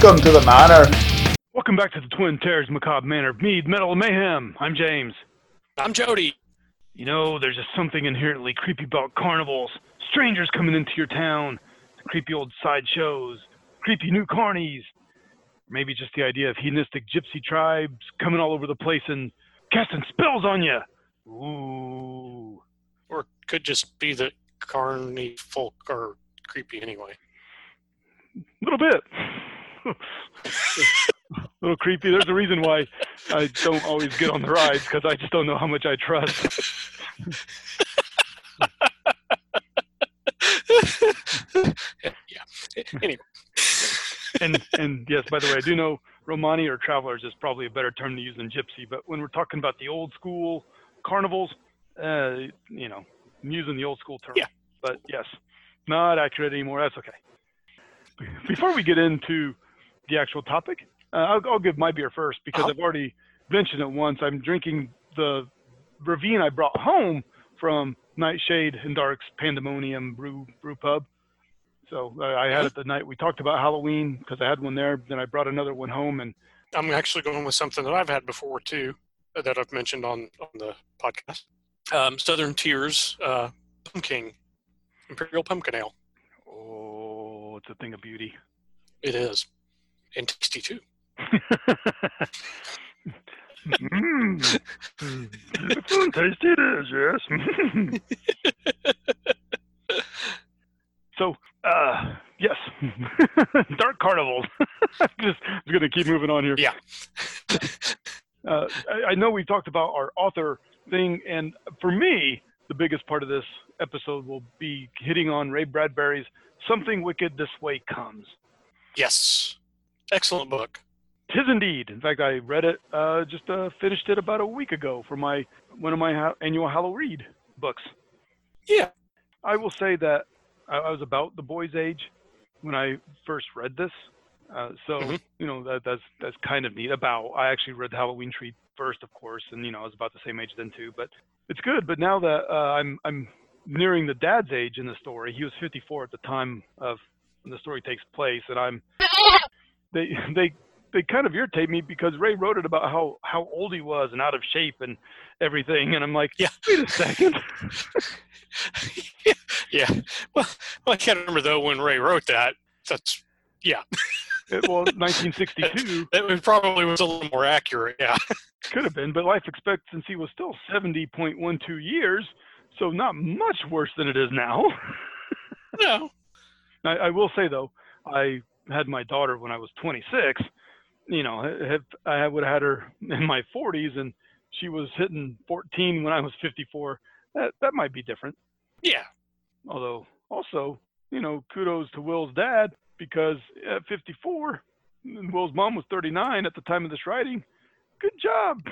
Welcome to the manor. Welcome back to the Twin Terrors Macabre Manor of Mead, Metal, and Mayhem. I'm James. I'm Jody. You know, there's just something inherently creepy about carnivals. Strangers coming into your town, creepy old sideshows, creepy new carnies. Maybe just the idea of hedonistic gypsy tribes coming all over the place and casting spells on you. Ooh. Or could just be that carny folk are creepy anyway. A little bit. A little creepy. There's a reason why I don't always get on the rides because I just don't know how much I trust. yeah. Anyway. and and yes, by the way, I do know Romani or travelers is probably a better term to use than gypsy. But when we're talking about the old school carnivals, uh, you know, I'm using the old school term. Yeah. But yes, not accurate anymore. That's okay. Before we get into the actual topic, uh, I'll, I'll give my beer first because Uh-huh. I've already mentioned it once. I'm drinking the Ravine I brought home from Nightshade and Dark's Pandemonium Brew Brew Pub. So uh, I had it the night we talked about Halloween because I had one there. Then I brought another one home, and I'm actually going with something that I've had before too, uh, that I've mentioned on, on the podcast. Um, Southern Tier's uh, Pumpkin Imperial Pumpkin Ale. oh, it's a thing of beauty. It is. And tasty too. mm. Tasty it is, yes. so, uh, yes, Dark Carnival. Just I'm gonna keep moving on here. Yeah. uh, I, I know we talked about our author thing, and for me, the biggest part of this episode will be hitting on Ray Bradbury's "Something Wicked This Way Comes." Yes. Excellent book. Tis indeed. In fact, I read it, uh, just uh, finished it about a week ago for my one of my ha- annual Hallow Read books. Yeah. I will say that I, I was about the boy's age when I first read this, uh, so Mhm. you know that that's that's kind of neat. About I actually read the Halloween Tree first, of course, and you know I was about the same age then too. But it's good. But now that uh, I'm I'm nearing the dad's age in the story, he was 54 at the time of when the story takes place, and I'm they they they kind of irritate me because Ray wrote it about how how old he was and out of shape and everything, and I'm like, Yeah. wait a second. yeah. Well, well, I can't remember though when Ray wrote that. That's yeah. It- well, 1962 It probably was a little more accurate. Yeah. could have been, but life expectancy was still 70.12 years, so not much worse than it is now. No. I, I will say though, I had my daughter when I was 26. You know, if I would have had her in my 40s and she was hitting 14 when I was 54, that that might be different. Yeah. Although, also, you know, kudos to Will's dad because at 54, Will's mom was 39 at the time of this writing. Good job.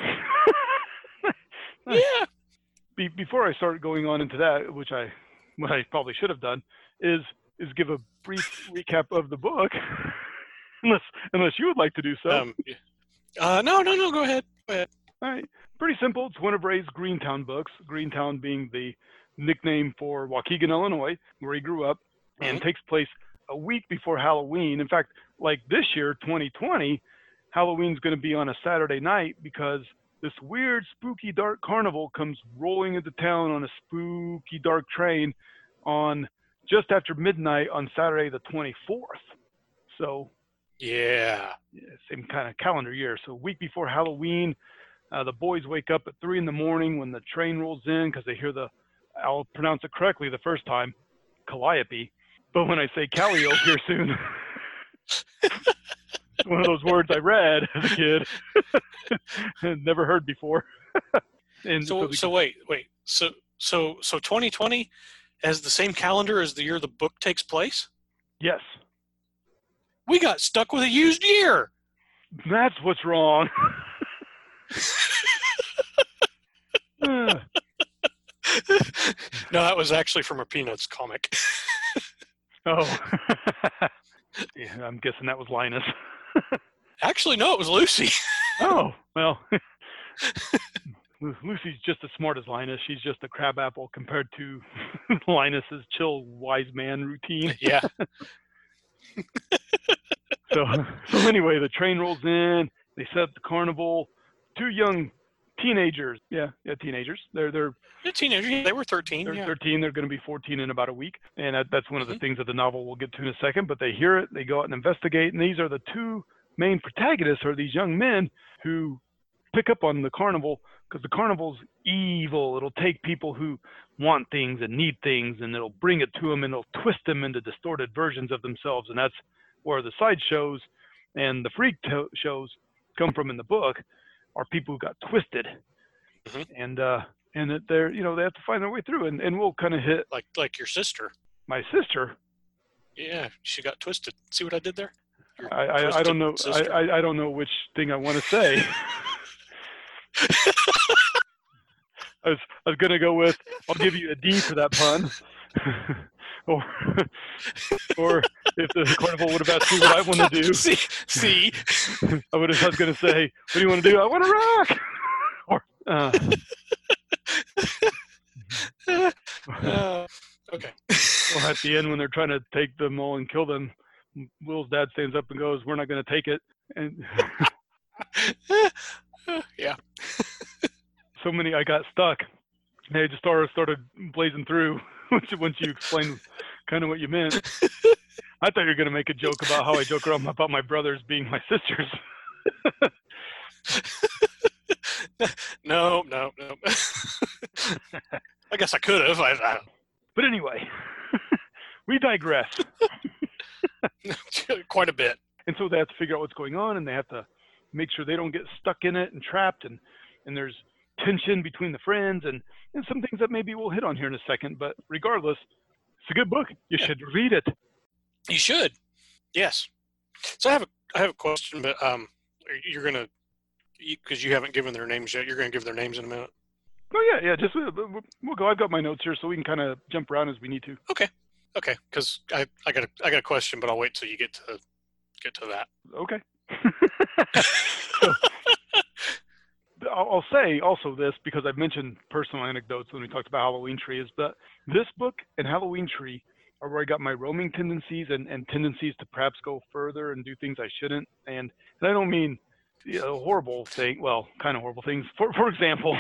Yeah. Be, before I start going on into that, which I what I probably should have done, is is give a brief recap of the book, unless unless you would like to do so. Um, uh, no, no, no. Go ahead. Go ahead. All right. Pretty simple. It's one of Ray's Greentown books. Greentown being the nickname for Waukegan, Illinois, where he grew up, and takes place a week before Halloween. In fact, like this year, 2020, Halloween's going to be on a Saturday night because this weird, spooky, dark carnival comes rolling into town on a spooky, dark train on just after midnight on Saturday, the 24th. So Yeah. yeah, same kind of calendar year. So week before Halloween, uh, the boys wake up at three in the morning when the train rolls in because they hear the, I'll pronounce it correctly the first time, Calliope. But when I say Callio here soon, one of those words I read as a kid never heard before. and So, the- so wait, wait. So, so, so 2020 has the same calendar as the year the book takes place. yes, We got stuck with a used year. that's what's wrong. No, that was actually from a Peanuts comic. oh, yeah, I'm guessing that was Linus. Actually, no, it was Lucy. Oh, well. Lu- Lucy's just as smart as Linus. She's just a crab apple compared to Linus's chill wise man routine. yeah. so so anyway, the train rolls in. They set up the carnival. Two young teenagers. Yeah, yeah, teenagers. They're they're They're teenagers. They were 13. they're yeah. 13. They're going to be 14 in about a week, and that, that's one of the Mhm. things that the novel we'll get to in a second. But they hear it, they go out and investigate, and these are the two main protagonists are these young men who pick up on the carnival because the carnival's evil. It'll take people who want things and need things, and it'll bring it to them, and it'll twist them into distorted versions of themselves, and that's where the side shows and the freak to- shows come from in the book are people who got twisted Mhm. and uh and that they're you know they have to find their way through and, and we'll kind of hit Like like your sister. my sister Yeah, she got twisted. See what I did there? I i, I don't know. I i don't know which thing i want to say I was I was gonna go with I'll give you a D for that pun, or or if the carnival would have asked me what I want to do, see, see. I would have I was gonna say what do you want to do? I want to rock. or uh, Uh, okay. Well, at the end, when they're trying to take them all and kill them, Will's dad stands up and goes, "We're not going to take it." And yeah. So many, I got stuck. And I just started started blazing through once you- once you explained kind of what you meant. I thought you were going to make a joke about how I joke around about my brothers being my sisters. No, no, no. I guess I could have. I, I, But anyway, we digress. quite a bit. and so they have to figure out what's going on and they have to make sure they don't get stuck in it and trapped and and there's tension between the friends and and some things that maybe we'll hit on here in a second but regardless it's a good book you Yeah. should read it You should. Yes. So I have a I have a question, but um, you're gonna because you haven't given their names yet. You're gonna give their names in a minute. oh yeah yeah just uh, we'll we'll go i've got my notes here so we can kind of jump around as we need to Okay, Okay. Because I I got a I got a question, but I'll wait till you get to get to that. okay so I'll, say also this because I've mentioned personal anecdotes when we talked about Halloween Tree is that this book and Halloween Tree are where I got my roaming tendencies and, and tendencies to perhaps go further and do things I shouldn't. And, and I don't mean you know, horrible thing, well, kind of horrible things. For for example,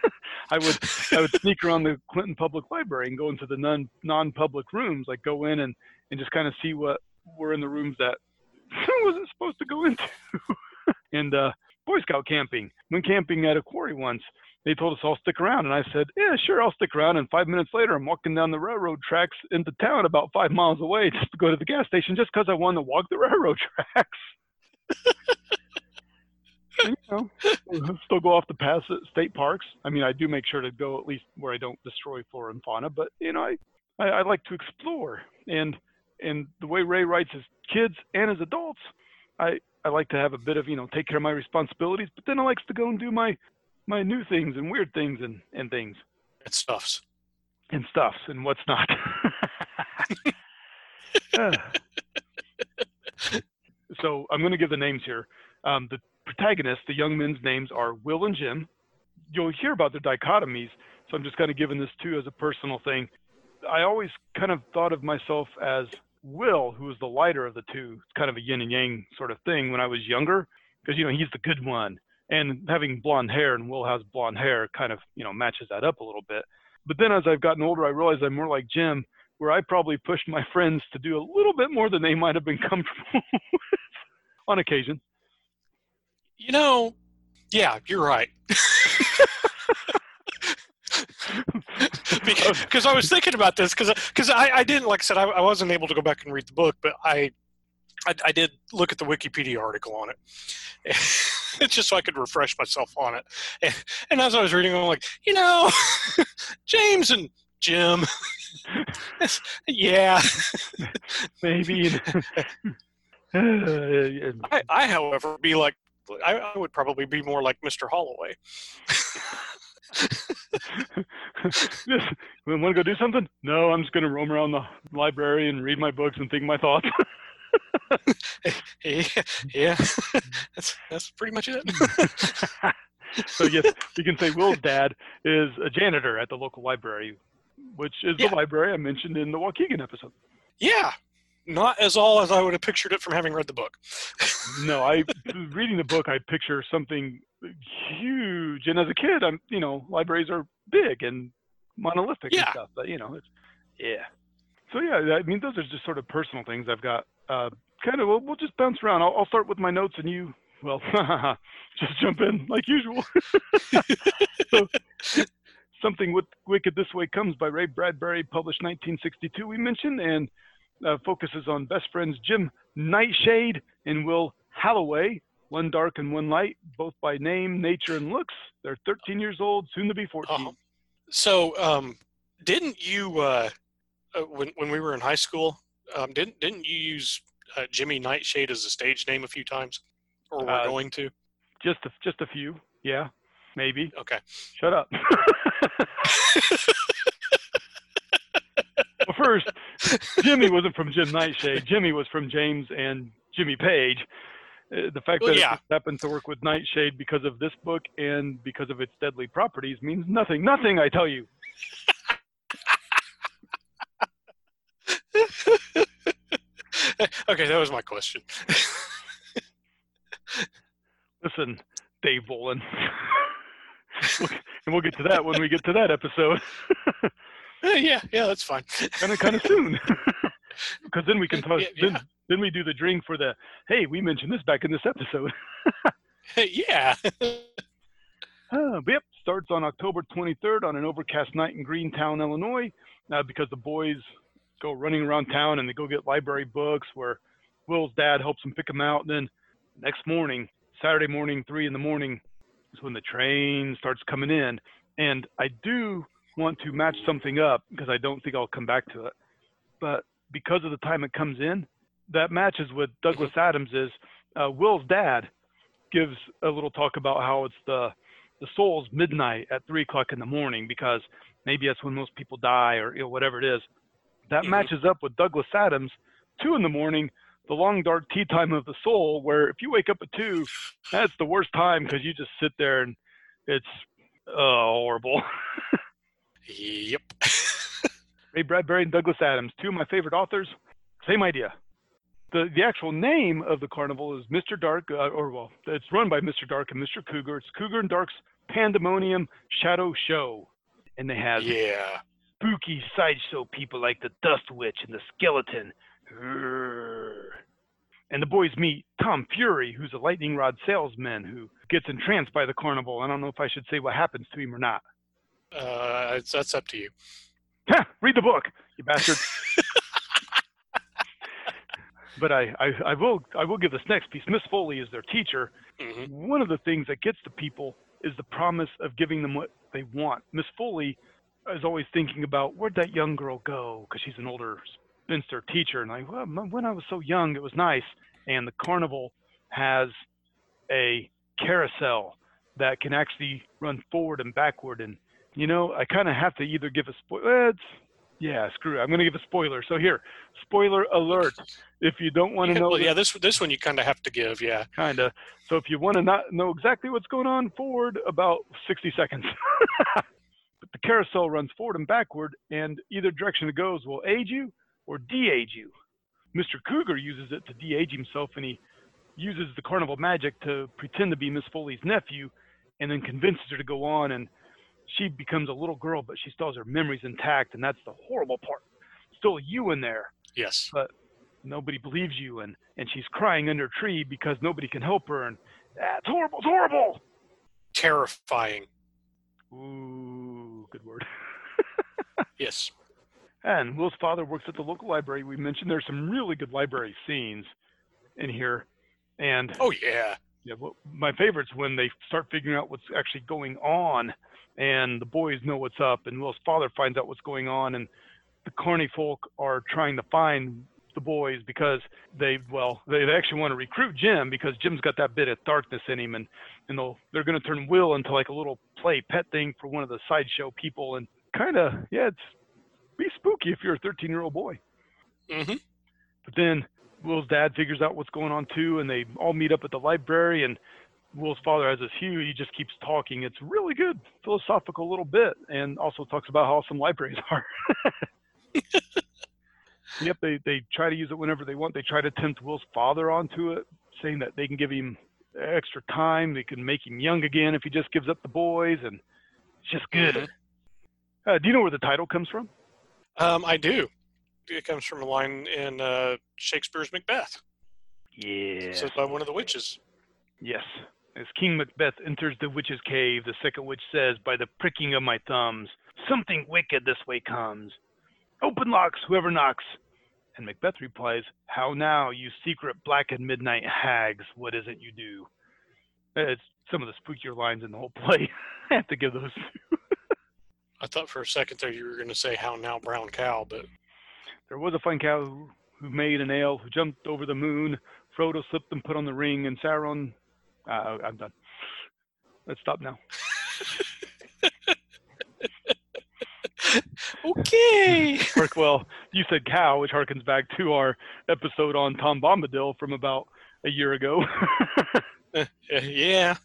I would I would sneak around the Clinton Public Library and go into the non non public rooms, like go in and and just kind of see what were in the rooms that I wasn't supposed to go into. and uh, Boy Scout camping. Went camping at a quarry once. They told us all stick around, and I said, "Yeah, sure, I'll stick around." And five minutes later, I'm walking down the railroad tracks into town, about five miles away, just to go to the gas station, just because I wanted to walk the railroad tracks. You know, still go off the pass at state parks. I mean, I do make sure to go at least where I don't destroy flora and fauna, but you know, I, I, I like to explore. And and the way Ray writes as kids and as adults, I I like to have a bit of you know take care of my responsibilities, but then I likes to go and do my my new things and weird things and and things It stuffs. and stuffs and what's not. So I'm going to give the names here. Um, the protagonists, the young men's names are Will and Jim. You'll hear about their dichotomies, so I'm just kind of giving this too as a personal thing. I always kind of thought of myself as Will, who is the lighter of the two. It's kind of a yin and yang sort of thing when I was younger, because you know he's the good one, and having blonde hair and Will has blonde hair kind of you know matches that up a little bit. But then as I've gotten older, I realized I'm more like Jim, where I probably pushed my friends to do a little bit more than they might have been comfortable with on occasion. You know, yeah, you're right. because I was thinking about this because because I, I didn't like I said I, I wasn't able to go back and read the book, but I I, I did look at the Wikipedia article on it. It's just so I could refresh myself on it. And, and as I was reading, I'm like, you know, James and Jim, yeah. Maybe. I, I, however, be like, I, I would probably be more like Mr. Halloway. Want to go do something? No, I'm just going to roam around the library and read my books and think my thoughts. yeah, yeah. that's that's pretty much it. so yes, you can say Will's dad is a janitor at the local library, which is Yeah. the library I mentioned in the Waukegan episode. yeah, not as all as I would have pictured it from having read the book. no, I reading the book, I picture something huge, and as a kid, I'm you know libraries are big and monolithic Yeah. and stuff, but you know, it's yeah. So yeah, I mean, those are just sort of personal things I've got. Uh, kind of, we'll, we'll just bounce around. I'll, I'll start with my notes, and you, well, just jump in like usual. so, something with Wicked This Way comes by Ray Bradbury, published 1962. We mentioned and uh, focuses on best friends Jim Nightshade and Will Halloway, one dark and one light, both by name, nature, and looks. They're 13 years old, soon to be 14. Uh-huh. So, um, didn't you uh, uh, when when we were in high school? Um, didn't didn't you use uh, Jimmy Nightshade as a stage name a few times, or were Uh, going to? Just a, just a few, yeah, maybe. Okay. Shut up. first, Jimmy wasn't from Jim Nightshade. Jimmy was from James and Jimmy Page. Uh, the fact Well, that yeah. it happened to work with Nightshade because of this book and because of its deadly properties means nothing. Nothing, I tell you. okay, that was my question. Listen, Dave Bolin. and we'll get to that when we get to that episode. Yeah, yeah, that's fine. kind of kind of soon because then we can talk Yeah, then, yeah. then we do the drink for the hey we mentioned this back in this episode yeah. uh, yep starts on october 23rd on an overcast night in greentown illinois uh, because the boys go running around town and they go get library books where will's dad helps them pick them out And then next morning saturday morning three in the morning is when the train starts coming in and i do want to match something up because i don't think i'll come back to it but because of the time it comes in, that matches with Douglas Adams is uh, Will's dad gives a little talk about how it's the the soul's midnight at three o'clock in the morning because maybe that's when most people die or you know, whatever it is. That Mhm. matches up with Douglas Adams, two in the morning, the long dark tea time of the soul, where if you wake up at two, that's the worst time because you just sit there and it's uh, horrible. Yep. Ray Bradbury and Douglas Adams, two of my favorite authors. Same idea. The the actual name of the carnival is Mr. Dark, uh, or well, it's run by Mr. Dark and Mr. Cooger. It's Cooger and Dark's Pandemonium Shadow Show, and they have Yeah. spooky sideshow people like the Dust Witch and the Skeleton. And the boys meet Tom Fury, who's a lightning rod salesman who gets entranced by the carnival. I don't know if I should say what happens to him or not. Uh, it's, that's up to you. Read the book, you bastard. but I, I, I will I will give this next piece. Miss Foley is their teacher. hmm One of the things that gets to people is the promise of giving them what they want. Miss Foley is always thinking about where'd that young girl go because she's an older spinster teacher, and like, well, when I was so young, it was nice. And the carnival has a carousel that can actually run forward and backward. And you know, I kind of have to either give a spoiler. Yeah, screw it. I'm going to give a spoiler. So here, spoiler alert. If you don't want to Yeah, know, well, yeah, this this one you kind of have to give. Yeah. kind of. So if you want to not know exactly what's going on, forward about 60 seconds. but the carousel runs forward and backward, and either direction it goes will age you or de-age you. Mr. Cooger uses it to de-age himself, and he uses the carnival magic to pretend to be Miss Foley's nephew, and then convinces her to go on, and she becomes a little girl, but she still has her memories intact, and that's the horrible part. Still you in there Yes. But nobody believes you and and she's crying under a tree because nobody can help her and ah, it's horrible it's horrible Terrifying. ooh good word Yes. and will's father works at the local library we mentioned there's some really good library scenes in here and Oh yeah. yeah well, my favorite's when they start figuring out what's actually going on and the boys know what's up and will's father finds out what's going on and the carney folk are trying to find the boys because they well they, they actually want to recruit jim because jim's got that bit of darkness in him and and they'll they're going to turn will into like a little play pet thing for one of the sideshow people and kind of yeah it's be spooky if you're a 13 year old boy hmm but then Will's dad figures out what's going on too, and they all meet up at the library. And Will's father has this huge, he just keeps talking. It's really good, philosophical little bit, and also talks about how awesome libraries are. Yep, they they try to use it whenever they want. They try to tempt Will's father onto it, saying that they can give him extra time. They can make him young again if he just gives up the boys, and it's just good. Mhm. Uh, do you know where the title comes from? Um, I do. It comes from a line in uh, Shakespeare's Macbeth. Yeah. Said by one of the witches. Yes. As King Macbeth enters the witch's cave, the second witch says, By the pricking of my thumbs, something wicked this way comes. Open locks, whoever knocks. And Macbeth replies, How now, you secret black and midnight hags, what is it you do? Uh, it's some of the spookier lines in the whole play. I have to give those. I thought for a second there you were going to say "How now, brown cow," but There was a fine cow who, who made an ale, who jumped over the moon. Frodo slipped and put on the ring, and Sauron. Uh, I'm done. Let's stop now. okay. Mark, well, you said cow, which harkens back to our episode on Tom Bombadil from about a year ago. Uh, yeah.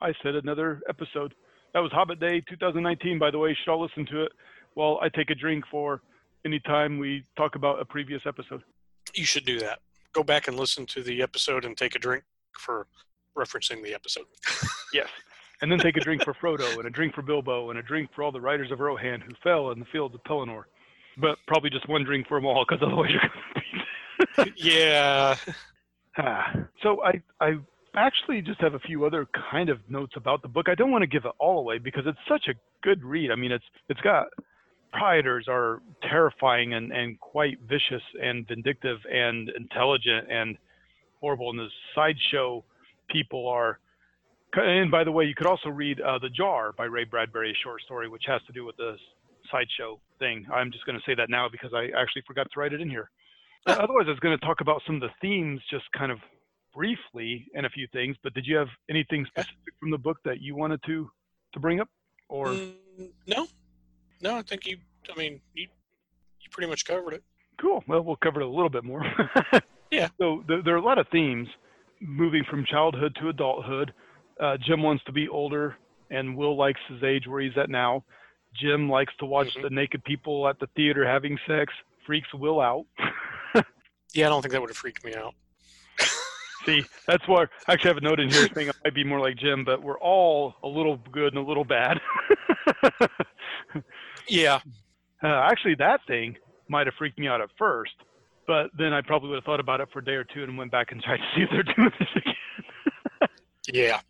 I said another episode. That was Hobbit Day 2019, by the way. You should all listen to it while I take a drink for any time we talk about a previous episode. You should do that. Go back and listen to the episode and take a drink for referencing the episode. Yes. And then take a drink for Frodo, and a drink for Bilbo, and a drink for all the riders of Rohan who fell in the fields of Pelennor. But probably just one drink for them all, because otherwise you're going to be yeah. Ah, so I I actually just have a few other kind of notes about the book. I don't want to give it all away because it's such a good read. I mean, it's it's got priors are terrifying and and quite vicious and vindictive and intelligent and horrible, and the sideshow people are. And by the way, you could also read uh, The Jar by Ray Bradbury, a short story, which has to do with the sideshow thing. I'm just going to say that now because I actually forgot to write it in here. Uh, Otherwise, I was going to talk about some of the themes just kind of briefly and a few things. But did you have anything specific from the book that you wanted to to bring up? Or Mm, no, no. I think you. I mean, you you pretty much covered it. cool. Well, we'll cover it a little bit more. Yeah. So there, there are a lot of themes moving from childhood to adulthood. Uh, Jim wants to be older, and Will likes his age where he's at now. Jim likes to watch Mhm. the naked people at the theater having sex. Freaks Will out. Yeah, I don't think that would have freaked me out. See, that's why I actually have a note in here saying I might be more like Jim, but we're all a little good and a little bad. Yeah. uh, actually, that thing might have freaked me out at first, but then I probably would have thought about it for a day or two and went back and tried to see if they're doing this again. Yeah.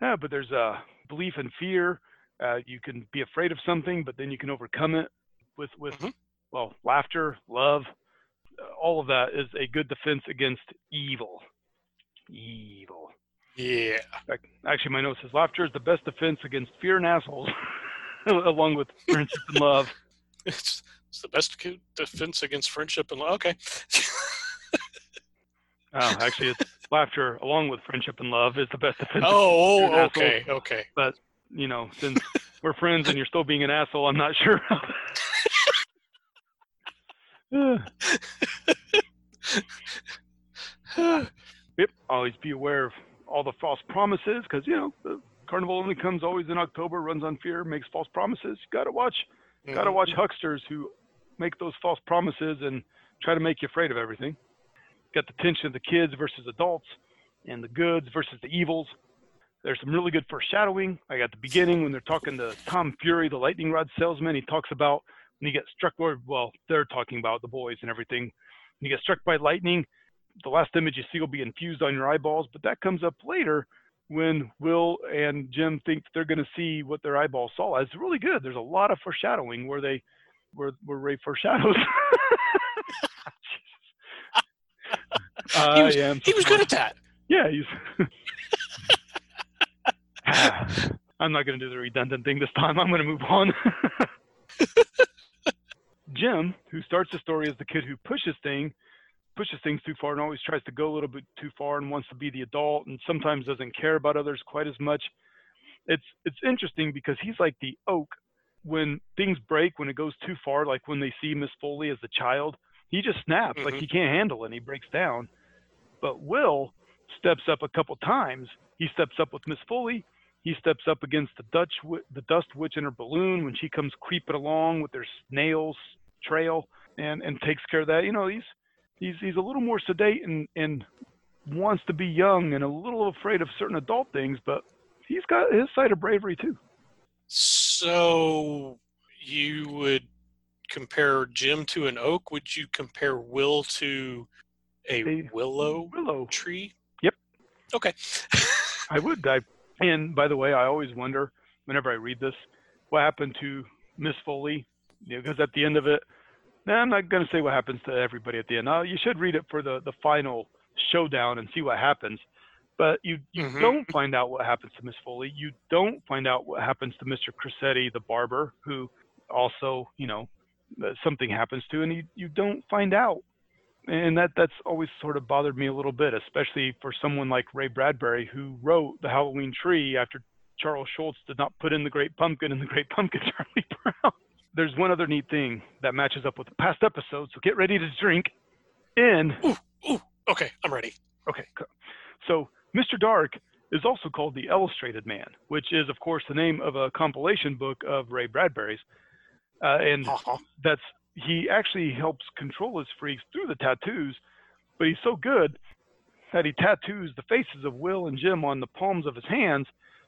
yeah, but there's a belief and fear. Uh, you can be afraid of something, but then you can overcome it with with Mhm. well, laughter, love. Uh, all of that is a good defense against evil. Evil. Yeah. Ac- Actually, my note says laughter is the best defense against fear and assholes, along with friendship and love. It's it's the best defense against friendship and love. okay. Oh, actually, it's laughter along with friendship and love is the best defense. oh, oh, asshole. okay, okay. But you know, since we're friends and you're still being an asshole, I'm not sure. Yep. Always be aware of all the false promises, because you know the carnival only comes always in October, runs on fear, makes false promises. You gotta watch. Gotta Mhm. watch hucksters who make those false promises and try to make you afraid of everything. Got the tension of the kids versus adults and the goods versus the evils. There's some really good foreshadowing. I got the beginning when they're talking to Tom Fury, the lightning rod salesman. He talks about when he gets struck, or well, they're talking about the boys and everything. When you get struck by lightning, the last image you see will be infused on your eyeballs, but that comes up later when Will and Jim think they're going to see what their eyeballs saw. It's really good. There's a lot of foreshadowing where they, where, where Ray foreshadows. He was- I am He was good at that. yeah, he's. I'm not going to do the redundant thing this time. I'm going to move on. Jim, who starts the story as the kid who pushes thing, pushes things too far and always tries to go a little bit too far and wants to be the adult and sometimes doesn't care about others quite as much. It's it's interesting because he's like the oak when things break when it goes too far, like when they see Miss Foley as a child, he just snaps like Mhm. he can't handle it and he breaks down. But Will steps up a couple times. He steps up with Miss Foley. He steps up against the Dutch, the Dust Witch in her balloon when she comes creeping along with their snails trail. and and takes care of that. You know, he's he's he's a little more sedate and and wants to be young and a little afraid of certain adult things, but he's got his side of bravery too. So you would compare Jim to an oak. Would you compare Will to a, A willow Willow. tree? Yep. Okay. I would. I, and by the way, I always wonder whenever I read this, what happened to Miss Foley? Because at the end of it, nah, I'm not going to say what happens to everybody at the end. Uh, you should read it for the the final showdown and see what happens. But you you Mhm. don't find out what happens to Miss Foley. You don't find out what happens to Mr. Crosetti, the barber, who also you know uh, something happens to, and you you don't find out and that that's always sort of bothered me a little bit, especially for someone like Ray Bradbury who wrote the Halloween Tree after Charles Schulz did not put in the Great Pumpkin and the Great Pumpkin Charlie Brown. There's one other neat thing that matches up with the past episode, so get ready to drink. In Ooh, ooh, okay, I'm ready. okay, co- so Mr. Dark is also called the Illustrated Man, which is of course the name of a compilation book of Ray Bradbury's, uh, and Uh-huh. that's he actually helps control his freaks through the tattoos, but he's so good that he tattoos the faces of Will and Jim on the palms of his hands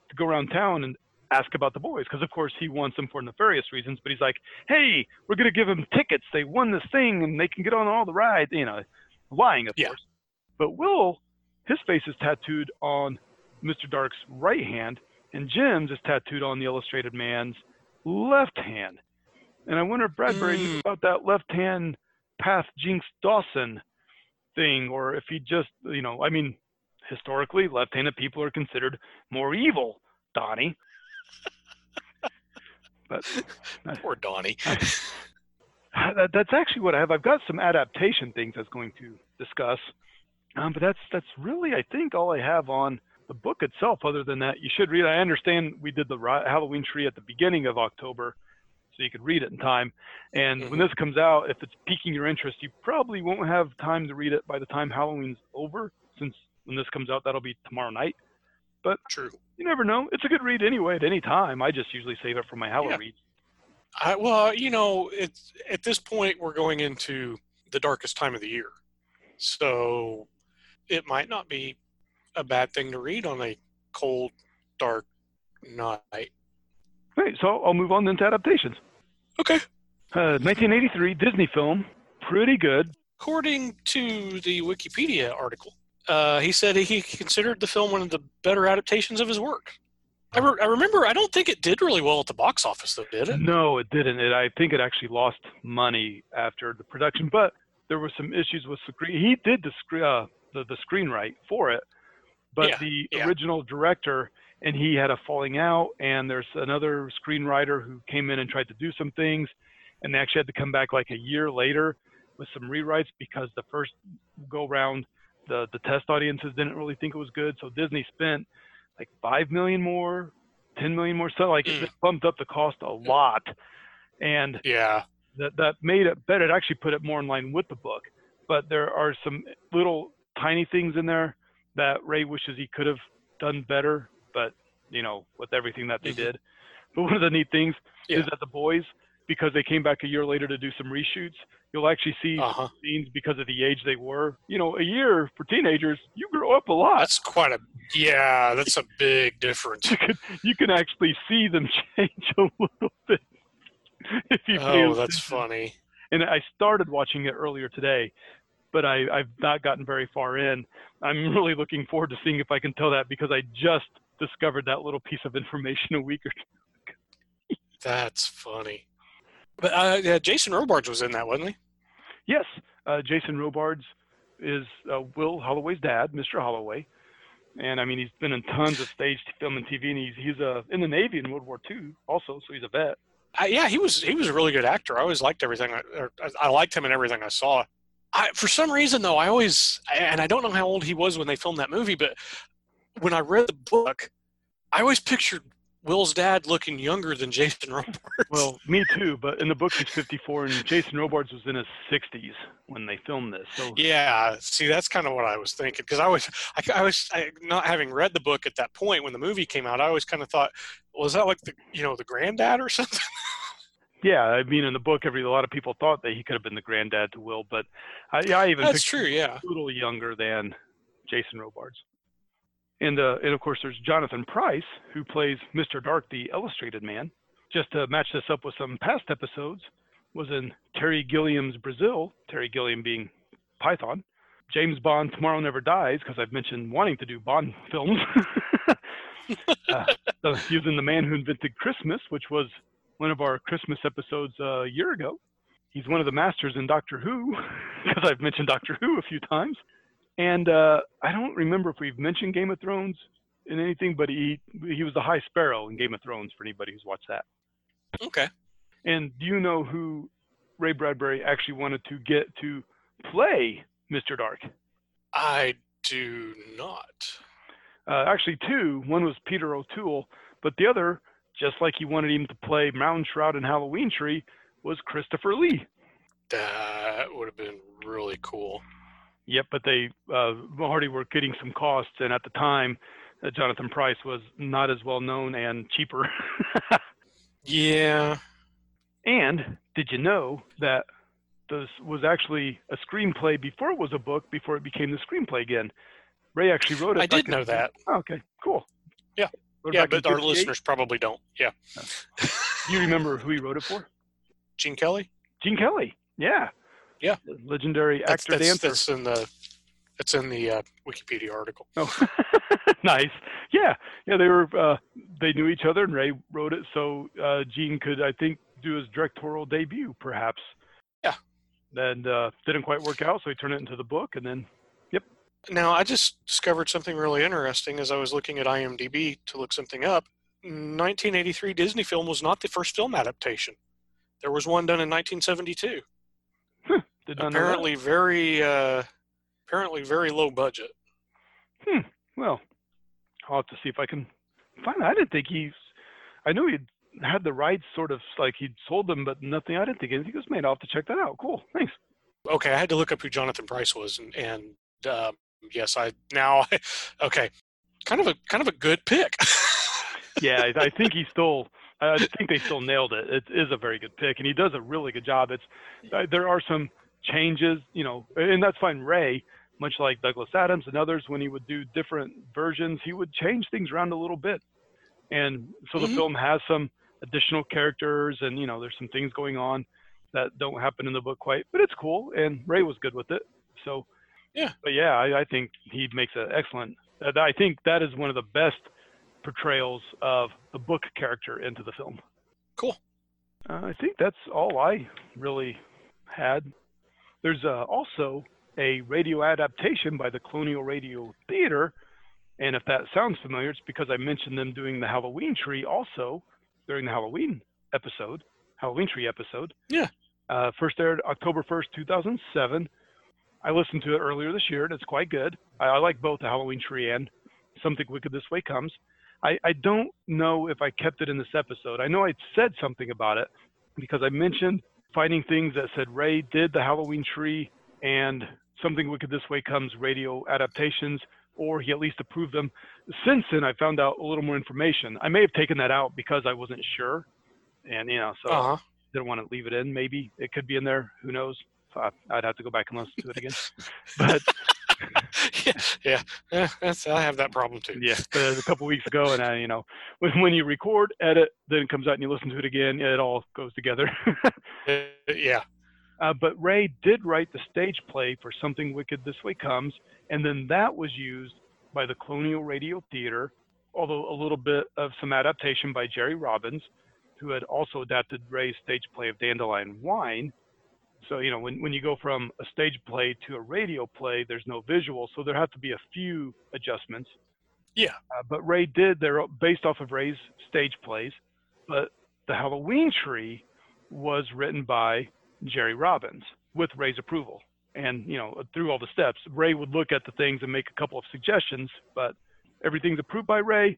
to go around town and ask about the boys because of course he wants them for nefarious reasons but he's like hey we're going to give them tickets they won this thing and they can get on all the rides you know lying of Yeah. course but will his face is tattooed on mr dark's right hand and jim's is tattooed on the illustrated man's left hand and I wonder if Bradbury knew Mm. about that left hand path Jinx Dawson thing, or if he just, you know, I mean, historically, left handed people are considered more evil, Donnie. but Poor Donnie. that, that's actually what I have. I've got some adaptation things I was going to discuss, um, but that's that's really, I think, all I have on the book itself. Other than that, you should read. I understand we did the Halloween tree at the beginning of October, so you could read it in time. And when Mhm. this comes out, if it's piquing your interest, you probably won't have time to read it by the time Halloween's over, since when this comes out, that'll be tomorrow night. But True. You never know. It's a good read anyway at any time. I just usually save it for my Halloween. I, well, you know, it's at this point we're going into the darkest time of the year, so it might not be a bad thing to read on a cold, dark night. Right, so I'll move on then to adaptations. Okay. Uh, 1983 Disney film, pretty good. According to the Wikipedia article, uh, he said he considered the film one of the better adaptations of his work. I, re- I remember. I don't think it did really well at the box office, though, did it? No, it didn't. It, I think it actually lost money after the production, but there were some issues with screen. He did the screen, uh, the the screenwrite for it, but Yeah, the yeah. original director and he had a falling out. And there's another screenwriter who came in and tried to do some things, and they actually had to come back like a year later with some rewrites because the first go round, the the test audiences didn't really think it was good. So Disney spent like five million more, ten million more, so like Mm. it bumped up the cost a lot, and Yeah. that that made it better. It actually put it more in line with the book. But there are some little tiny things in there that Ray wishes he could have done better. But you know, with everything that they Mhm. did. But one of the neat things Yeah. is that the boys, because they came back a year later to do some reshoots, you'll actually see Uh huh. scenes because of the age they were. You know, a year for teenagers, you grow up a lot. That's quite a. Yeah, that's a big difference. you can you can actually see them change a little bit. if you Oh, that's attention. funny. and I started watching it earlier today, but I, I've not gotten very far in. I'm really looking forward to seeing if I can tell that because I just discovered that little piece of information a week or two. That's funny. But uh, yeah, Jason Robards was in that, wasn't he? Yes, uh, Jason Robards is uh, Will Halloway's dad, Mr. Halloway, and I mean he's been in tons of stage film and TV, and he's he's uh, in the Navy in World War II also, so he's a vet. I, yeah, he was. He was a really good actor. I always liked everything. I, I liked him in everything I saw. I, for some reason, though, I always and I don't know how old he was when they filmed that movie, but when I read the book, I always pictured Will's dad looking younger than Jason Robards. Well, me too, but in the book he's 54, and Jason Robards was in his 60s when they filmed this. So Yeah, see, that's kind of what I was thinking because I was, I, I was I, not having read the book at that point when the movie came out. I always kind of thought, was that like the, you know, the granddad or something? Yeah, I mean, in the book, every a lot of people thought that he could have been the granddad to Will, but I, I even That's true. Yeah. a little younger than Jason Robards. And uh, and of course, there's Jonathan Pryce, who plays Mr. Dark, the Illustrated Man. Just to match this up with some past episodes, was in Terry Gilliam's Brazil. Terry Gilliam being Python. James Bond, Tomorrow Never Dies, because I've mentioned wanting to do Bond films. uh, so he was in The Man Who Invented Christmas, which was one of our Christmas episodes uh, a year ago. He's one of the masters in Doctor Who, because I've mentioned Doctor Who a few times. And uh, I don't remember if we've mentioned Game of Thrones in anything, but he he was the High Sparrow in Game of Thrones for anybody who's watched that. Okay. And do you know who Ray Bradbury actually wanted to get to play Mr. Dark? I do not. Uh, actually, two. One was Peter O'Toole, but the other, just like he wanted him to play Moundshroud and Halloween Tree, was Christopher Lee. That would have been really cool. Yep, but they uh, already were getting some costs, and at the time, uh, Jonathan Pryce was not as well known and cheaper. Yeah. and did you know that this was actually a screenplay before it was a book, before it became the screenplay again? Ray actually wrote it. I did know that. Oh, okay, cool. Yeah. Wrote Yeah, but our listeners probably don't. Yeah. Do you remember who he wrote it for? Gene Kelly? Gene Kelly. Yeah. Yeah. Legendary That's, actor that's, dancer. that's in the that's in the uh, Wikipedia article. Oh, nice. Yeah, yeah. They were. Uh, they knew each other, and Ray wrote it so uh, Gene could, I think, do his directorial debut, perhaps. Yeah. And uh, didn't quite work out, so he turned it into the book, and then Now, I just discovered something really interesting as I was looking at IMDb to look something up. 1983 Disney film was not the first film adaptation. There was one done in 1972. did not know that. Apparently, very uh, apparently very low budget. Hmm. Well, I'll have to see if I can find. It. I didn't think he's. I knew he had the rights, sort of like he'd sold them, but nothing. I didn't think anything was made. I'll have to check that out. Cool. Thanks. Okay, I had to look up who Jonathan Pryce was, and, and uh, yes, I now okay, kind of a kind of a good pick. yeah, I, I think he still. I think they still nailed it. It is a very good pick, and he does a really good job. It's uh, there are some changes, you know, and that's fine. Ray, much like Douglas Adams and others, when he would do different versions, he would change things around a little bit, and so the Mhm. film has some additional characters, and you know, there's some things going on that don't happen in the book quite, but it's cool, and Ray was good with it. So, Yeah. but yeah, I, I think he makes an excellent. I think that is one of the best portrayals of the book character into the film. Cool. Uh, I think that's all I really had. There's uh, also a radio adaptation by the Colonial Radio Theater, and if that sounds familiar, it's because I mentioned them doing the Halloween Tree also during the Halloween episode, Halloween Tree episode. Yeah. Uh, first aired October 1st, 2007. I listened to it earlier this year, and it's quite good. I, I like both the Halloween Tree and Something Wicked This Way Comes. I, I don't know if I kept it in this episode. I know I said something about it because I mentioned finding things that said Ray did the Halloween Tree and Something Wicked This Way Comes radio adaptations, or he at least approved them. Since then, I found out a little more information. I may have taken that out because I wasn't sure, and you know, so Uh huh. didn't want to leave it in. Maybe it could be in there. Who knows? I, I'd have to go back and listen to it again. But yeah, yeah, yeah. That's, I have that problem too. yeah, but it was a couple weeks ago, and I, you know, when when you record, edit, then it comes out and you listen to it again, it all goes together. Uh, yeah. uh, but Ray did write the stage play for Something Wicked This Way Comes, and then that was used by the Colonial Radio Theater, although a little bit of some adaptation by Jerry Robbins, who had also adapted Ray's stage play of Dandelion Wine. So, you know, when, when you go from a stage play to a radio play, there's no visual, so there have to be a few adjustments. Yeah. Uh, but Ray did, they're based off of Ray's stage plays, but the Halloween Tree was written by Jerry Robbins with Ray's approval. And, you know, through all the steps, Ray would look at the things and make a couple of suggestions, but everything's approved by Ray.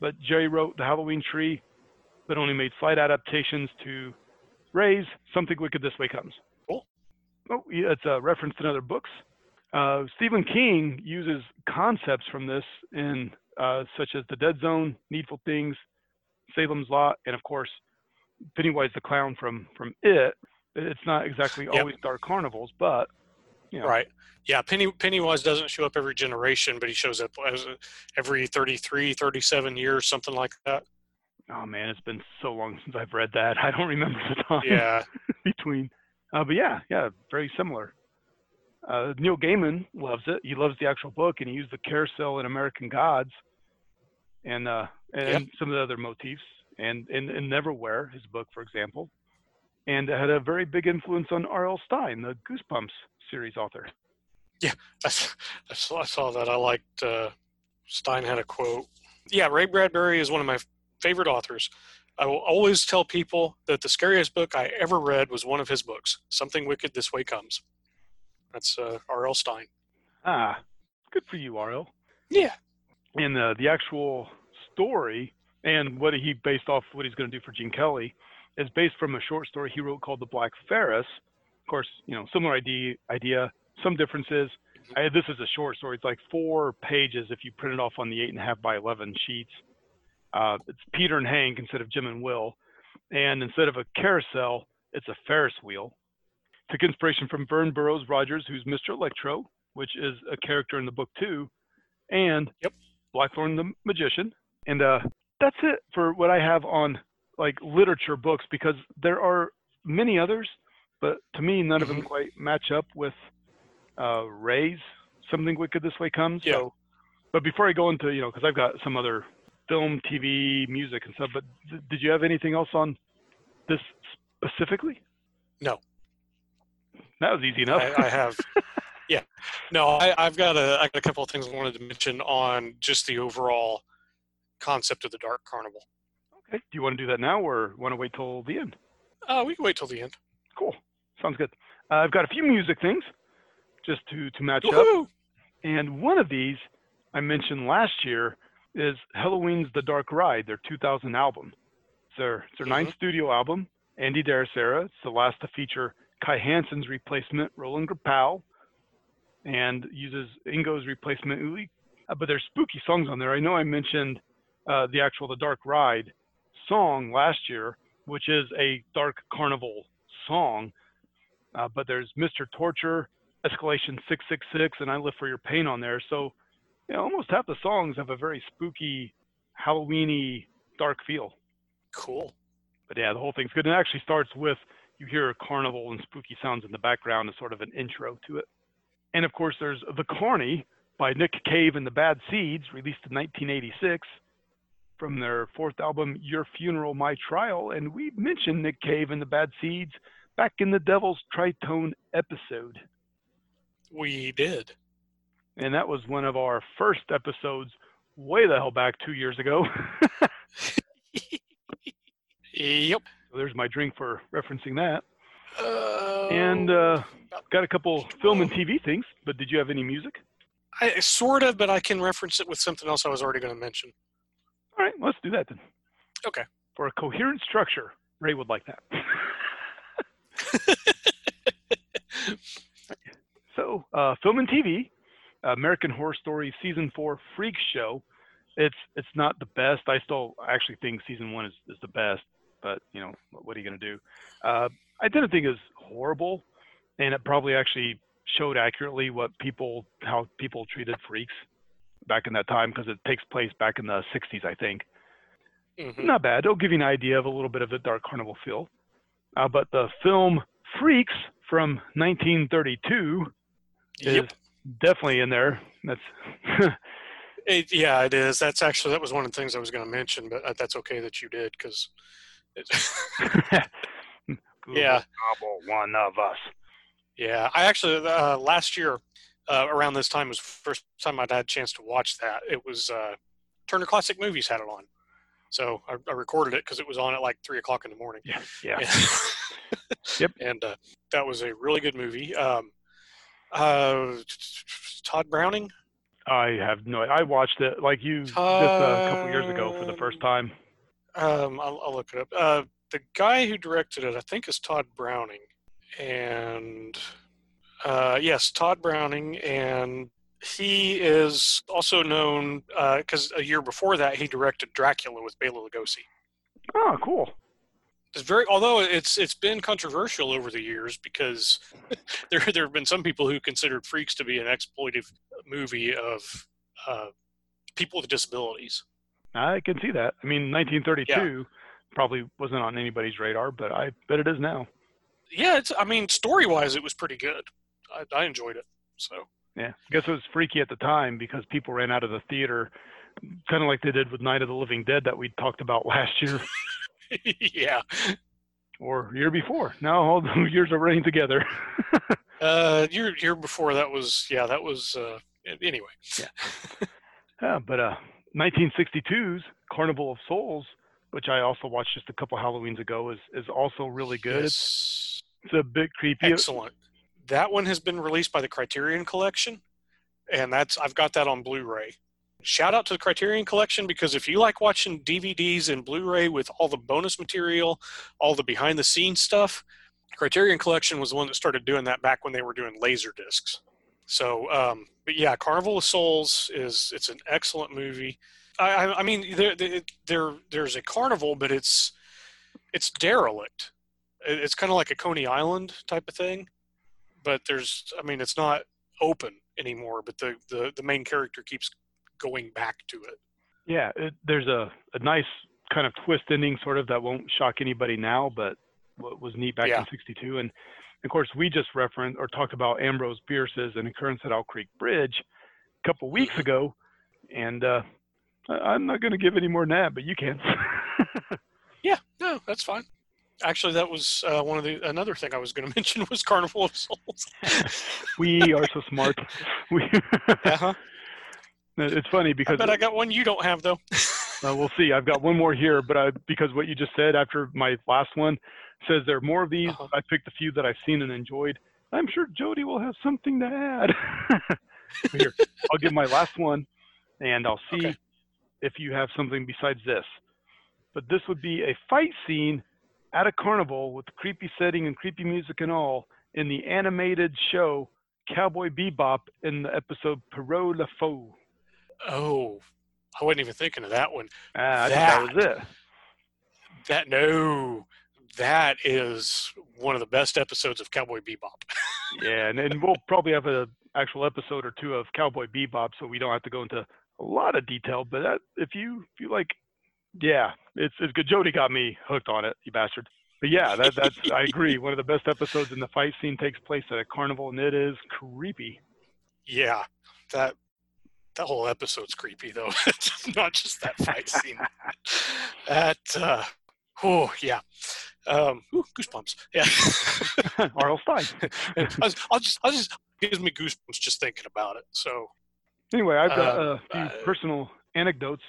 But Jerry wrote the Halloween Tree, but only made slight adaptations to Ray's Something Wicked This Way Comes. Oh, yeah, it's a reference to other books. Uh, Stephen King uses concepts from this in uh, such as The Dead Zone, Needful Things, Salem's Lot, and of course, Pennywise the clown from from It. It's not exactly Yep. always dark carnivals, but you know, Right. Yeah, Penny Pennywise doesn't show up every generation, but he shows up every 33, 37 years, something like that. oh man, it's been so long since I've read that. I don't remember the time Yeah. between. Uh, but yeah, yeah, very similar. Uh, Neil Gaiman loves it. He loves the actual book, and he used the carousel in American Gods, and uh, and some of the other motifs, and and, and Neverwhere, his book, for example, and it had a very big influence on R.L. Stine, the Goosebumps series author. I, s- I saw, I saw that. I liked uh, Stine had a quote. Yeah, Ray Bradbury is one of my favorite authors. I will always tell people that the scariest book I ever read was one of his books, Something Wicked This Way Comes. That's uh, R.L. Stine. Ah, good for you, R.L. Yeah. and uh, the actual story and what he based off what he's going to do for Gene Kelly is based from a short story he wrote called The Black Ferris. Of course, you know, similar idea, idea some differences. I, this is a short story. It's like four pages if you print it off on the eight and a half by 11 sheets. Uh, it's Peter and Hank instead of Jim and Will. And instead of a carousel, it's a Ferris wheel. Took inspiration from Vern Burroughs Rogers, who's Mr. Electro, which is a character in the book too, and Yep. Blackstone the Magician. And uh, that's it for what I have on like literature books because there are many others, but to me, none of them Mhm. quite match up with uh, Ray's Something Wicked This Way Comes. Yeah. So, but before I go into, you know, because I've got some other film, TV, music, and stuff, but th- did you have anything else on this specifically? No. That was easy enough. I, I have. Yeah. No, I, I've got a, I got a couple of things I wanted to mention on just the overall concept of the Dark Carnival. okay. Do you want to do that now or want to wait till the end? Uh, we can wait till the end. Cool. Sounds good. Uh, I've got a few music things just to, to match up. And one of these I mentioned last year is Helloween's The Dark Ride, their 2000 album. It's their, it's their ninth studio album, Andi Deris era. It's the last to feature Kai Hansen's replacement, Roland Grapow, and uses Ingo's replacement, Uli. Uh, but there's spooky songs on there. I know I mentioned uh, the actual The Dark Ride song last year, which is a Dark Carnival song. Uh, but there's Mr. Torture, Escalation 666, and I Live for Your Pain on there. So, you know, almost half the songs have a very spooky, Halloweeny, dark feel. Cool. But yeah, the whole thing's good. And it actually starts with you hear a carnival and spooky sounds in the background as sort of an intro to it. And of course, there's The Carny by Nick Cave and the Bad Seeds, released in 1986 from their fourth album, Your Funeral, My Trial. And we mentioned Nick Cave and the Bad Seeds back in the Devil's Tritone episode. We did. And that was one of our first episodes way the hell back two years ago. Yep. so there's my drink for referencing that. Uh, And uh, got a couple film and TV things, but did you have any music? I, sort of, but I can reference it with something else I was already going to mention. All right, let's do that then. Okay. For a coherent structure, Ray would like that. so, uh, film and TV, American Horror Story season four Freak Show. It's it's not the best. I still actually think season one is, is the best, but you know what, are you gonna do? Uh, I didn't think it was horrible, and it probably actually showed accurately what people how people treated freaks back in that time because it takes place back in the 60s, I think. Mhm. Not bad. It'll give you an idea of a little bit of the Dark Carnival feel. Uh, but the film Freaks from 1932 is Yep. Definitely in there. That's It, yeah, it is. That's actually that was one of the things I was going to mention, but uh, that's okay that you did because. Yeah. Gobble one of us. Yeah, I actually uh, last year uh, around this time was the first time I'd had a chance to watch that. It was uh, Turner Classic Movies had it on, so I, I recorded it because it was on at like three o'clock in the morning. Yeah. Yeah. yep. And uh, that was a really good movie. Um, uh, Tod Browning. I have no. I watched it like you just a couple years ago for the first time. Um, I'll, I'll look it up. Uh, the guy who directed it, I think, is Tod Browning, and uh, yes, Tod Browning, and he is also known because a year before that he directed Dracula with Bela Lugosi. Oh, cool. It's very although it's it's been controversial over the years because there there have been some people who considered Freaks to be an exploitive movie of uh, people with disabilities. I can see that. I mean, 1932 yeah. probably wasn't on anybody's radar, but I bet it is now. Yeah, it's. I mean, story wise, it was pretty good. I, I enjoyed it. So. Yeah, I guess it was freaky at the time because people ran out of the theater, kind of like they did with Night of the Living Dead that we talked about last year. yeah. Or year before. Now all the years are running together. uh, year year before that was yeah that was uh, anyway. Yeah. yeah, but uh, 1962's Carnival of Souls, which I also watched just a couple Halloweens ago, is is also really good. Yes. It's a bit creepy. Excellent. That one has been released by the Criterion Collection, and that's I've got that on Blu-ray shout out to the Criterion Collection because if you like watching DVDs and Blu-ray with all the bonus material, all the behind-the-scenes stuff, Criterion Collection was the one that started doing that back when they were doing laser discs. So, um, but yeah, Carnival of Souls is it's an excellent movie. I, I mean, there, there, there's a carnival, but it's it's derelict. It's kind of like a Coney Island type of thing, but there's, I mean, it's not open anymore. But the the, the main character keeps going back to it. Yeah, it, there's a, a nice kind of twist ending, sort of that won't shock anybody now, but what was neat back yeah. in '62. And of course, we just referenced or talked about Ambrose Bierce's an occurrence at Owl Creek Bridge a couple weeks mm-hmm. ago, and uh, I'm not going to give any more than that, but you can. yeah, no, that's fine. Actually, that was uh, one of the another thing I was going to mention was Carnival of Souls. we are so smart. We uh-huh. It's funny because. But I got one you don't have though. uh, we'll see. I've got one more here, but I, because what you just said after my last one says there are more of these. Uh-huh. I picked a few that I've seen and enjoyed. I'm sure Jody will have something to add. here, I'll give my last one, and I'll see okay. if you have something besides this. But this would be a fight scene at a carnival with creepy setting and creepy music and all in the animated show Cowboy Bebop in the episode Pierrot Le Fou. Oh, I wasn't even thinking of that one. Uh, that, that was it. That no, that is one of the best episodes of Cowboy Bebop. yeah, and, and we'll probably have an actual episode or two of Cowboy Bebop, so we don't have to go into a lot of detail. But that, if you if you like, yeah, it's it's good. Jody got me hooked on it, you bastard. But yeah, that, that's I agree. One of the best episodes in the fight scene takes place at a carnival, and it is creepy. Yeah, that that whole episode's creepy though. it's not just that fight scene. that uh, oh yeah. Um, ooh, goosebumps. Yeah. R.L. Stine. I'll, I'll just, I'll just gives me goosebumps just thinking about it. So. Anyway, I've got uh, a few uh, personal anecdotes,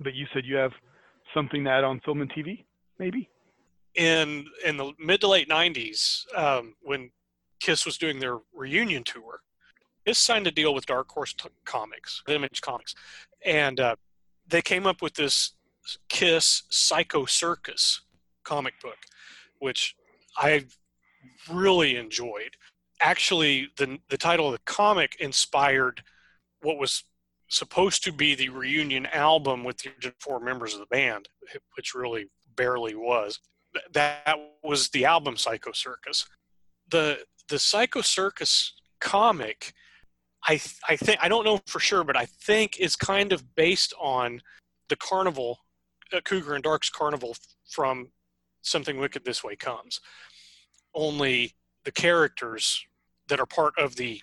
but you said you have something to add on film and TV, maybe. In in the mid to late '90s, um, when Kiss was doing their reunion tour, Kiss signed a deal with Dark Horse Comics, Image Comics, and uh, they came up with this Kiss Psycho Circus comic book, which I really enjoyed. Actually, the the title of the comic inspired what was supposed to be the reunion album with the four members of the band, which really barely was. That was the album Psycho Circus. The the Psycho Circus comic I I think I don't know for sure, but I think is kind of based on the carnival, uh, Cooger and Dark's carnival from Something Wicked This Way Comes. Only the characters that are part of the,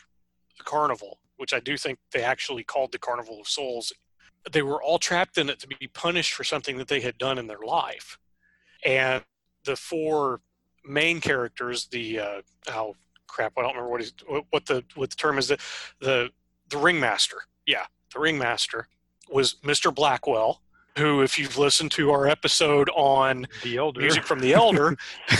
the carnival, which I do think they actually called the Carnival of Souls, they were all trapped in it to be punished for something that they had done in their life, and the four main characters, the uh, how crap. I don't remember what he's what the what the term is. The the the ringmaster. Yeah, the ringmaster was Mr. Blackwell, who, if you've listened to our episode on the Elder. music from the Elder,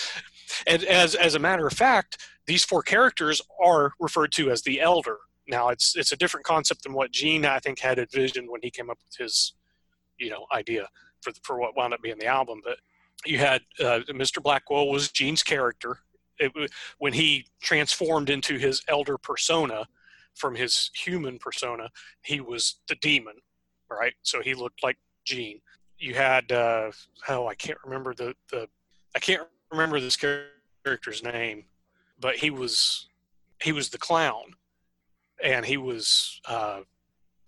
and as as a matter of fact, these four characters are referred to as the Elder. Now, it's it's a different concept than what Gene I think had envisioned when he came up with his, you know, idea for the, for what wound up being the album. But you had uh, Mr. Blackwell was Gene's character, it, when he transformed into his elder persona from his human persona, he was the demon, right? So he looked like Gene. you had uh, oh I can't remember the the I can't remember this character's name, but he was he was the clown, and he was uh,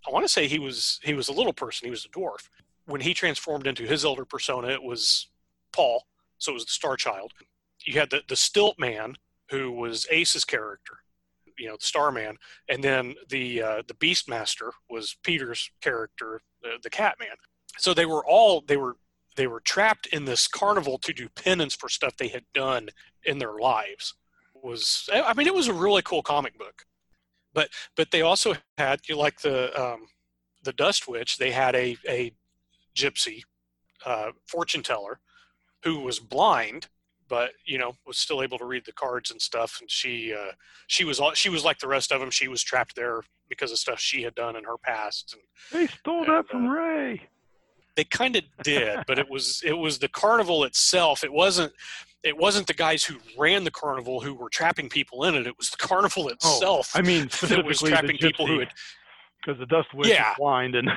I want to say he was he was a little person. He was a dwarf. When he transformed into his elder persona, it was Paul, so it was the Star Child. You had the the Stilt Man, who was Ace's character, you know, the Starman, and then the uh, the Beastmaster was Peter's character, the, the Catman. So they were all they were they were trapped in this carnival to do penance for stuff they had done in their lives. Was I mean it was a really cool comic book, but but they also had you like the um, the Dust Witch. They had a a gypsy uh, fortune teller who was blind but you know was still able to read the cards and stuff and she uh, she was all she was like the rest of them she was trapped there because of stuff she had done in her past and they stole and, that from uh, ray. they kind of did but it was it was the carnival itself. It wasn't it wasn't the guys who ran the carnival who were trapping people in it. It was the carnival oh, itself oh, i mean that was trapping people who had because the dust witch yeah. blind and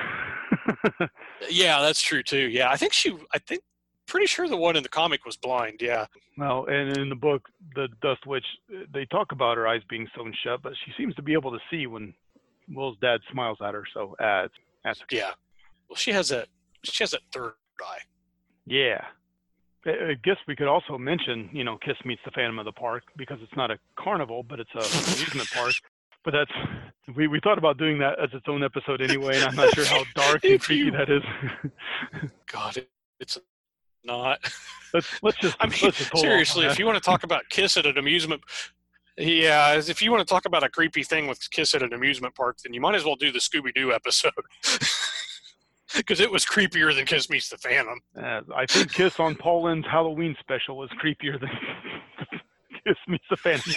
yeah that's true too. Yeah i think she i think pretty sure the one in the comic was blind. Yeah. Well, and in the book, the Dust Witch, they talk about her eyes being sewn shut, but she seems to be able to see when Will's dad smiles at her. So, uh, that's yeah. Well, she has a she has a third eye. Yeah. I guess we could also mention, you know, Kiss meets the Phantom of the Park because it's not a carnival, but it's a amusement park. But that's we, we thought about doing that as its own episode anyway, and I'm not sure how dark and creepy you, that is. God, it, it's not. Let's let's just. I mean, just seriously, if you want to talk about Kiss at an amusement, yeah, if you want to talk about a creepy thing with Kiss at an amusement park, then you might as well do the Scooby Doo episode. Because it was creepier than Kiss Meets the Phantom. Uh, I think Kiss on Paul Lynde's Halloween special was creepier than Kiss Meets the Phantom.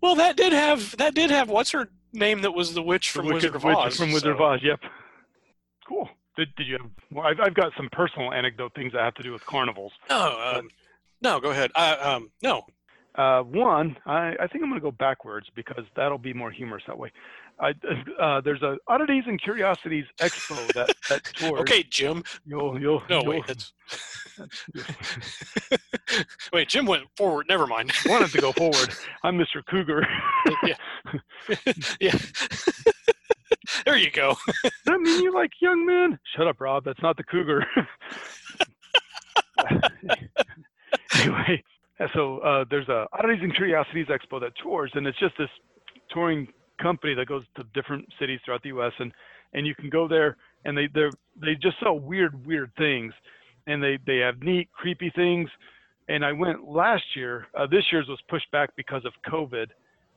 well, that did have that did have what's her name that was the witch from the Wizard of Oz. From Wizard so. of Oz, yep. Cool. Did, did you have? Well, I've, I've got some personal anecdote things that have to do with carnivals. Oh, um, no, go ahead. Uh, um, no. Uh, one, I, I think I'm going to go backwards because that'll be more humorous that way. I, uh, there's a oddities and curiosities expo that that tours. okay, Jim. You'll you'll no you'll, wait. That's, wait, Jim went forward. Never mind. wanted to go forward. I'm Mr. Cooger. yeah. yeah. there you go. Does that mean you like young men? Shut up, Rob. That's not the cougar. anyway, so uh, there's a Oddities and Curiosities Expo that tours, and it's just this touring company that goes to different cities throughout the U.S. and and you can go there and they they they just sell weird weird things, and they they have neat creepy things. And I went last year. Uh, this year's was pushed back because of COVID,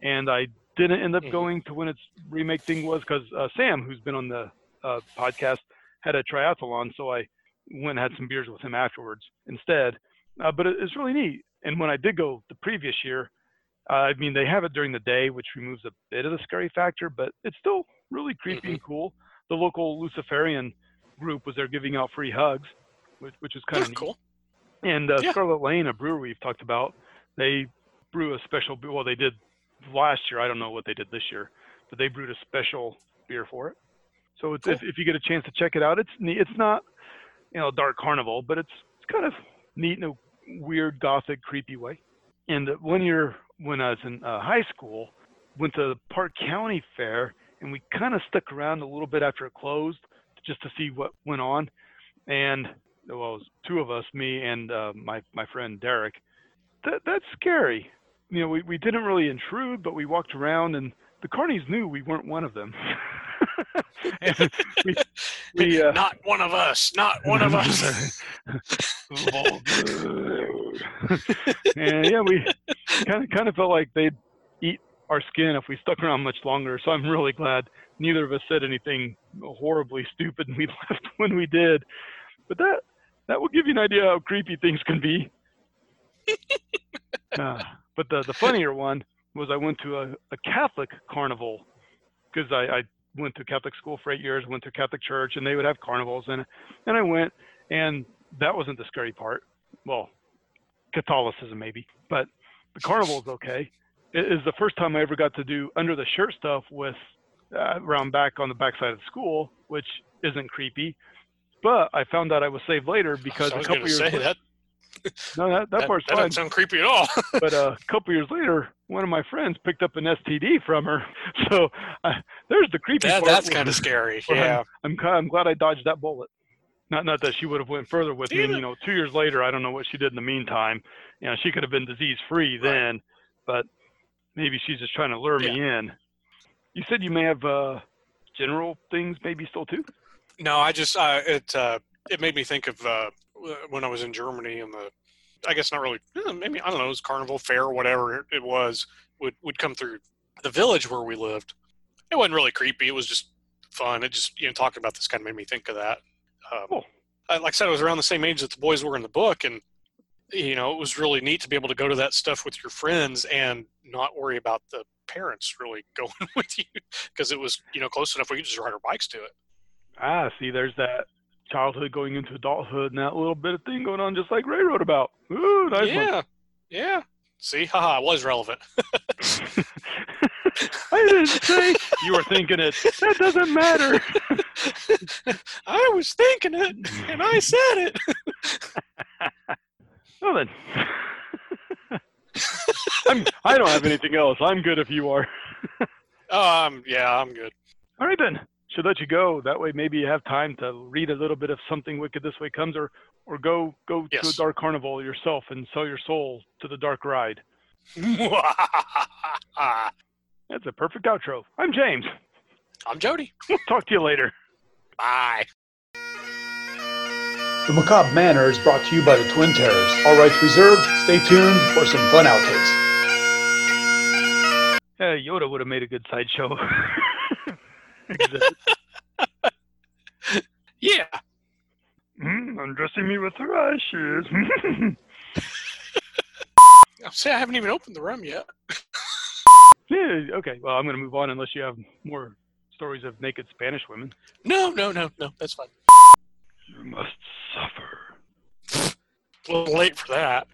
and I didn't end up mm-hmm. going to when its remake thing was because uh, Sam, who's been on the uh, podcast, had a triathlon, so I went and had some beers with him afterwards instead. Uh, but it, it's really neat. And when I did go the previous year, uh, I mean they have it during the day, which removes a bit of the scary factor, but it's still really creepy mm-hmm. and cool. The local Luciferian group was there giving out free hugs, which, which is kind of cool. And uh, yeah. Scarlet Lane, a brewery we've talked about, they brew a special. Well, they did last year. I don't know what they did this year, but they brewed a special beer for it. So it's, cool. if, if you get a chance to check it out, it's neat. It's not, you know, dark carnival, but it's it's kind of neat in a weird, gothic, creepy way. And one year when I was in uh, high school, went to the Park County Fair, and we kind of stuck around a little bit after it closed just to see what went on. And well, it was two of us, me and uh, my my friend Derek. That that's scary you know, we, we didn't really intrude, but we walked around and the carnies knew we weren't one of them. we, we, uh, not one of us, not one of us. and yeah, we kind of kind of felt like they'd eat our skin if we stuck around much longer. So I'm really glad neither of us said anything horribly stupid and we left when we did. But that that will give you an idea how creepy things can be. Uh, but the the funnier one was I went to a, a Catholic carnival because I, I went to Catholic school for eight years, went to Catholic church, and they would have carnivals, and and I went, and that wasn't the scary part. Well, Catholicism maybe, but the carnival is okay. It is the first time I ever got to do under the shirt stuff with uh, around back on the backside of the school, which isn't creepy. But I found out I was saved later because I a was couple years say later, that. no, that, that, That, part's that fine. doesn't sound creepy at all. but uh, a couple years later, one of my friends picked up an STD from her. So uh, there's the creepy that, part. that's kind of scary. Yeah. I'm, ki- I'm glad I dodged that bullet. Not not that she would have went further with me. And, you know, two years later, I don't know what she did in the meantime. You know, she could have been disease free Right. then, but maybe she's just trying to lure me in. You said you may have uh, general things maybe still too. No, I just uh, it uh, it made me think of uh, when I was in Germany and the I guess not really eh, maybe I don't know it was carnival fair or whatever it was would would come through the village where we lived. It wasn't really creepy. It was just fun. It just you know talking about this kind of made me think of that. Um, Cool. I, like I said, I was around the same age that the boys were in the book, and you know it was really neat to be able to go to that stuff with your friends and not worry about the parents really going with you because it was you know close enough we could just ride our bikes to it. Ah, see, there's that childhood going into adulthood and that little bit of thing going on, just like Ray wrote about. Ooh, nice one. yeah, yeah. See, haha, it was relevant. I didn't say you were thinking it. That doesn't matter. I was thinking it, and I said it. Well then, I'm. I don't have anything else. I'm good if you are. Um, yeah, I'm good. All right then. Should let you go. That way, maybe you have time to read a little bit of something wicked this way comes, or or go go to a dark carnival yourself and sell your soul to the dark ride. That's a perfect outro. I'm James. I'm Jody. Talk to you later. Bye. The Macabre Manor is brought to you by the Twin Terrors. All rights reserved. Stay tuned for some fun outtakes. Uh, Yoda would have made a good sideshow. exhibit. Yeah. Mm, undressing me with her ashes. I'll say I haven't even opened the rum yet. yeah, okay. Well, I'm going to move on unless you have more stories of naked Spanish women. No, no, no, no. That's fine. You must suffer. A little late for that.